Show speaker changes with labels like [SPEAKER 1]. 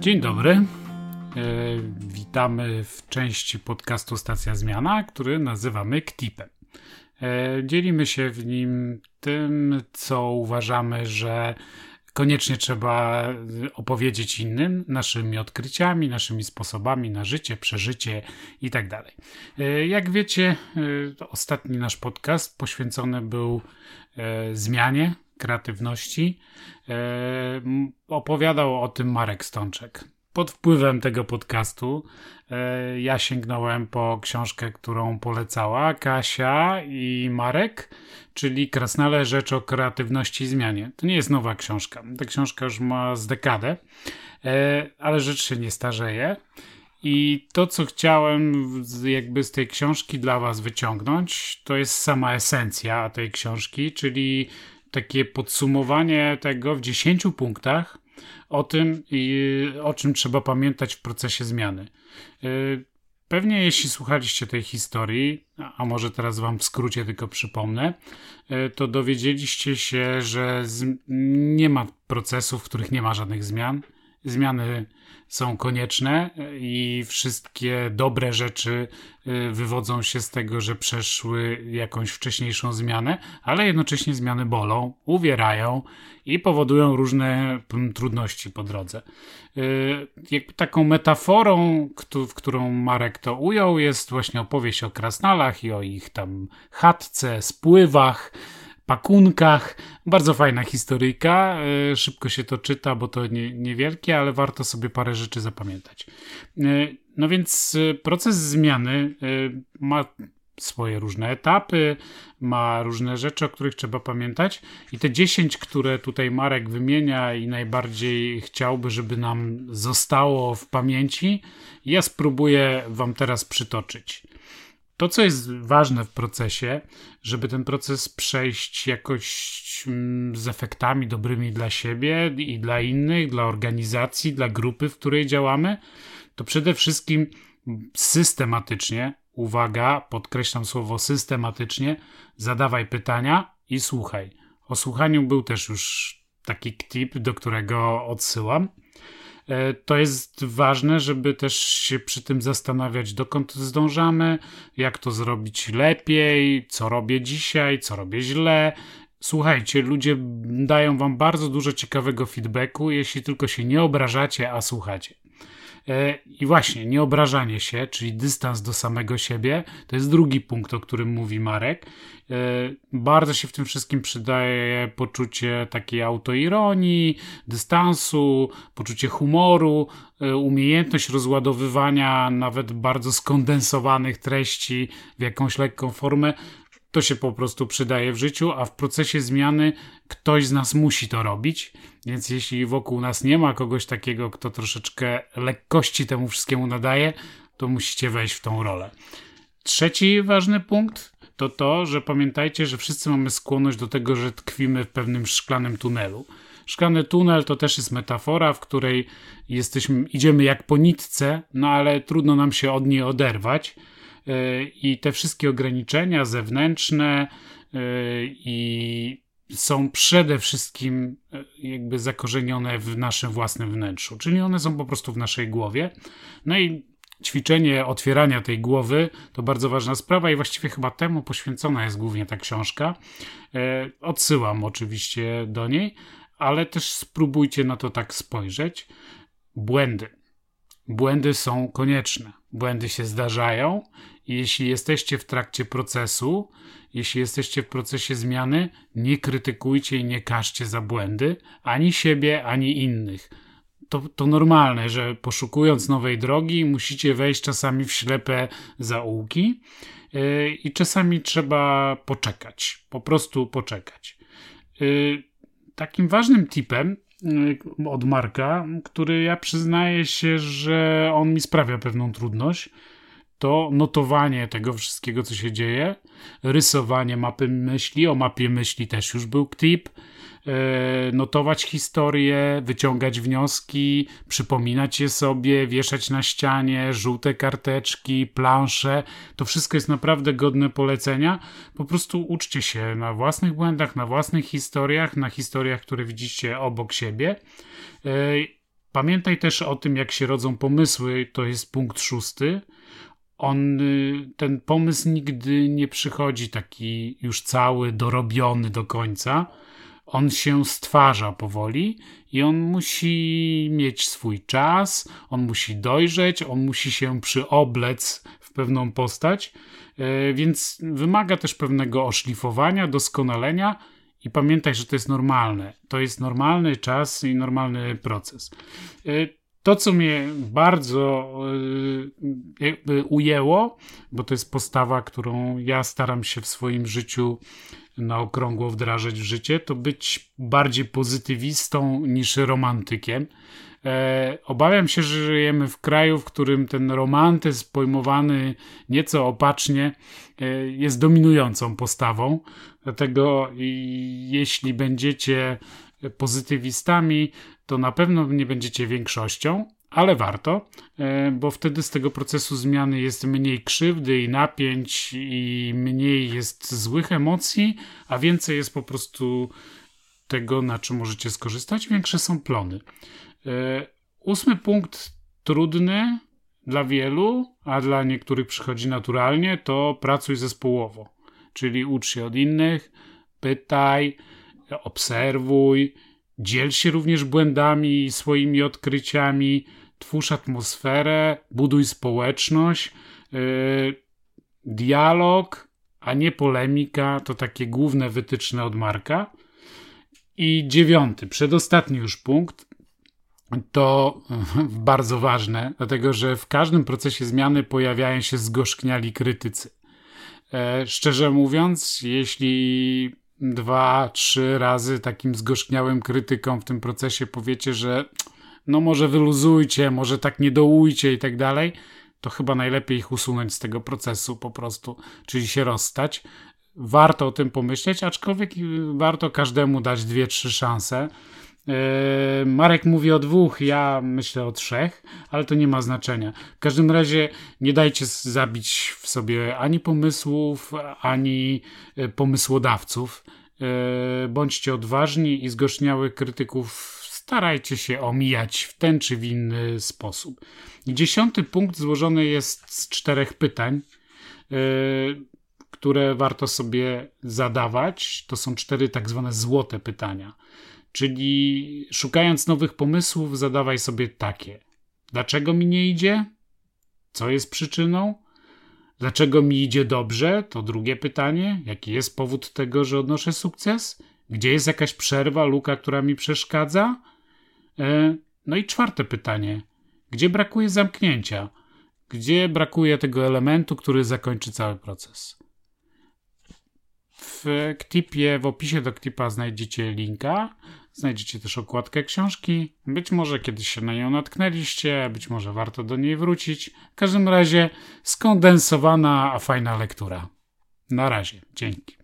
[SPEAKER 1] Dzień dobry. E, witamy w części podcastu Stacja Zmiana, który nazywamy KTIP-em. E, dzielimy się w nim tym, co uważamy, że koniecznie trzeba opowiedzieć innym, naszymi odkryciami, naszymi sposobami na życie, przeżycie itd. Tak e, jak wiecie, ostatni nasz podcast poświęcony był zmianie, kreatywności. Opowiadał o tym Marek Stączek pod wpływem tego podcastu e, ja sięgnąłem po książkę, którą polecała Kasia i Marek, czyli Krasnale Rzecz o kreatywności i zmianie. To nie jest nowa książka. Ta książka już ma z dekadę, e, ale rzecz się nie starzeje. I to, co chciałem jakby z tej książki dla Was wyciągnąć, to jest sama esencja tej książki, czyli takie podsumowanie tego w 10 punktach, o tym, o czym trzeba pamiętać w procesie zmiany. Y, pewnie jeśli słuchaliście tej historii, a może teraz wam w skrócie tylko przypomnę, y, to dowiedzieliście się, że nie ma procesów, w których nie ma żadnych zmian. Zmiany są konieczne i wszystkie dobre rzeczy y, wywodzą się z tego, że przeszły jakąś wcześniejszą zmianę, ale jednocześnie zmiany bolą, uwierają i powodują różne trudności po drodze. Y, jakby taką metaforą, w którą Marek to ujął, jest właśnie opowieść o krasnalach i o ich tam chatce, spływach, pakunkach. Bardzo fajna historyjka. E, szybko się to czyta, bo to nie, niewielkie, ale warto sobie parę rzeczy zapamiętać. E, no więc e, proces zmiany ma swoje różne etapy, ma różne rzeczy, o których trzeba pamiętać. I te 10, które tutaj Marek wymienia i najbardziej chciałby, żeby nam zostało w pamięci, ja spróbuję Wam teraz przytoczyć. To, co jest ważne w procesie, żeby ten proces przejść jakoś mm, z efektami dobrymi dla siebie i dla innych, dla organizacji, dla grupy, w której działamy, to przede wszystkim systematycznie, uwaga, podkreślam słowo systematycznie, zadawaj pytania i słuchaj. O słuchaniu był też już taki tip, do którego odsyłam. E, to jest ważne, żeby też się przy tym zastanawiać, dokąd zdążamy, jak to zrobić lepiej, co robię dzisiaj, co robię źle. Słuchajcie, ludzie dają wam bardzo dużo ciekawego feedbacku, jeśli tylko się nie obrażacie, a słuchacie. E, I właśnie, nieobrażanie się, czyli dystans do samego siebie, to jest drugi punkt, o którym mówi Marek. E, bardzo się w tym wszystkim przydaje poczucie takiej autoironii, dystansu, poczucie humoru, e, umiejętność rozładowywania nawet bardzo skondensowanych treści w jakąś lekką formę. To się po prostu przydaje w życiu, a w procesie zmiany ktoś z nas musi to robić. Więc jeśli wokół nas nie ma kogoś takiego, kto troszeczkę lekkości temu wszystkiemu nadaje, to musicie wejść w tą rolę. Trzeci ważny punkt to to, że pamiętajcie, że wszyscy mamy skłonność do tego, że tkwimy w pewnym szklanym tunelu. Szklany tunel to też jest metafora, w której jesteśmy, idziemy jak po nitce, no ale trudno nam się od niej oderwać. E, I te wszystkie ograniczenia zewnętrzne e, i są przede wszystkim e, jakby zakorzenione w naszym własnym wnętrzu, czyli one są po prostu w naszej głowie. No i ćwiczenie otwierania tej głowy to bardzo ważna sprawa i właściwie chyba temu poświęcona jest głównie ta książka. Odsyłam oczywiście do niej, ale też spróbujcie na to tak spojrzeć. Błędy. Błędy są konieczne. Błędy się zdarzają i jeśli jesteście w trakcie procesu, jeśli jesteście w procesie zmiany, nie krytykujcie i nie każcie za błędy ani siebie, ani innych. To, to normalne, że poszukując nowej drogi, musicie wejść czasami w ślepe zaułki yy, i czasami trzeba poczekać, po prostu poczekać. Yy, takim ważnym tipem od Marka, który ja przyznaję się, że on mi sprawia pewną trudność, to notowanie tego wszystkiego, co się dzieje, rysowanie mapy myśli, o mapie myśli też już był tip, e, notować historię, wyciągać wnioski, przypominać je sobie, wieszać na ścianie, żółte karteczki, plansze. To wszystko jest naprawdę godne polecenia. Po prostu uczcie się na własnych błędach, na własnych historiach, na historiach, które widzicie obok siebie. E, Pamiętaj też o tym, jak się rodzą pomysły, to jest punkt szósty. On, y, ten pomysł nigdy nie przychodzi taki już cały, dorobiony do końca. On się stwarza powoli i on musi mieć swój czas, on musi dojrzeć, on musi się przyoblec w pewną postać, e, więc wymaga też pewnego oszlifowania, doskonalenia i pamiętaj, że to jest normalne. To jest normalny czas i normalny proces. To, co mnie bardzo e, ujęło, bo to jest postawa, którą ja staram się w swoim życiu na okrągło wdrażać w życie, to być bardziej pozytywistą niż romantykiem. E, obawiam się, że żyjemy w kraju, w którym ten romantyzm pojmowany nieco opacznie e, jest dominującą postawą. Dlatego jeśli będziecie pozytywistami, to na pewno nie będziecie większością, ale warto, e, bo wtedy z tego procesu zmiany jest mniej krzywdy i napięć, i mniej jest złych emocji, a więcej jest po prostu tego, na czym możecie skorzystać. Większe są plony. E, ósmy punkt, trudny dla wielu, a dla niektórych przychodzi naturalnie, to pracuj zespołowo. Czyli ucz się od innych, pytaj, obserwuj, dziel się również błędami i swoimi odkryciami, twórz atmosferę, buduj społeczność, yy, dialog, a nie polemika, to takie główne wytyczne od Marka. I dziewiąty, przedostatni już punkt, to bardzo ważne, dlatego że w każdym procesie zmiany pojawiają się zgorzkniali krytycy. E, szczerze mówiąc, jeśli dwa, trzy razy takim zgorzkniałym krytykom w tym procesie powiecie, że no może wyluzujcie, może tak nie dołujcie i tak dalej, to chyba najlepiej ich usunąć z tego procesu po prostu, czyli się rozstać. Warto o tym pomyśleć, aczkolwiek warto każdemu dać dwie, trzy szanse. Yy, Marek mówi o dwóch, ja myślę o trzech, ale to nie ma znaczenia. W każdym razie nie dajcie zabić w sobie ani pomysłów, ani yy, pomysłodawców. Yy, bądźcie odważni i zgorzniałych krytyków starajcie się omijać w ten czy w inny sposób. Dziesiąty punkt złożony jest z czterech pytań, które warto sobie zadawać. To są cztery tak zwane złote pytania. Czyli szukając nowych pomysłów, zadawaj sobie takie: Dlaczego mi nie idzie? Co jest przyczyną? Dlaczego mi idzie dobrze? To drugie pytanie. Jaki jest powód tego, że odnoszę sukces? Gdzie jest jakaś przerwa, luka, która mi przeszkadza? E, no i czwarte pytanie. Gdzie brakuje zamknięcia? Gdzie brakuje tego elementu, który zakończy cały proces? W Ktipie, w opisie do Ktipa znajdziecie linka. Znajdziecie też okładkę książki. Być może kiedyś się na nią natknęliście, być może warto do niej wrócić. W każdym razie skondensowana, a fajna lektura. Na razie. Dzięki.